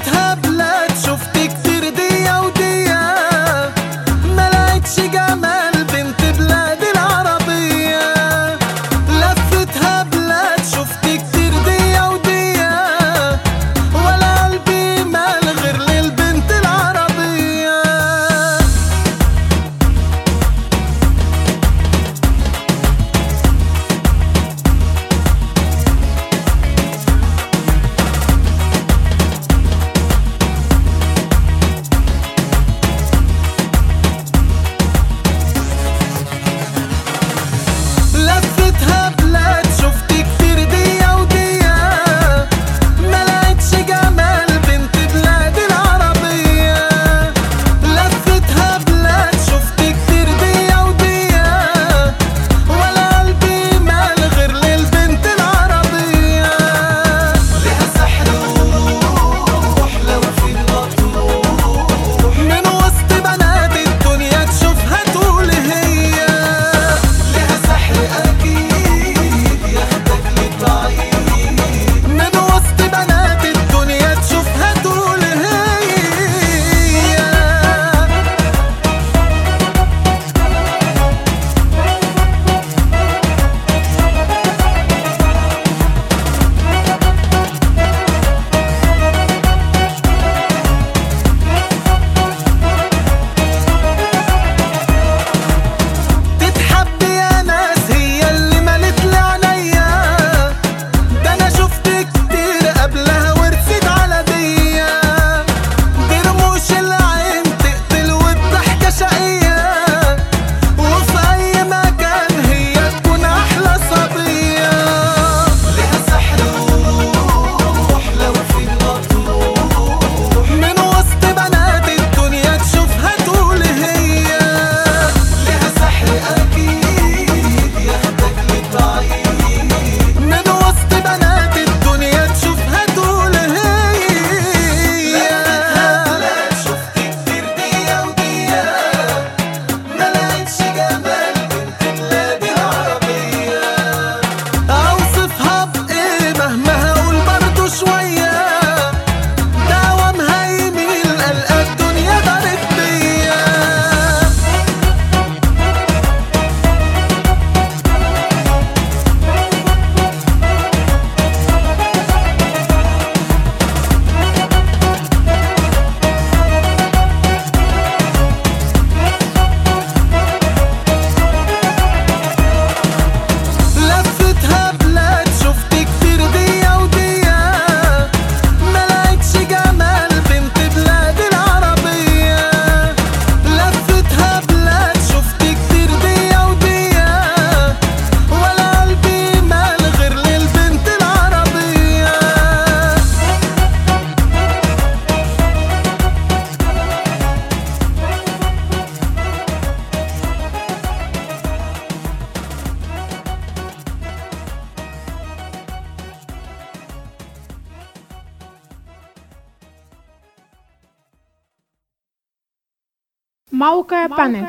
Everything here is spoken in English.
it happen małkę panek.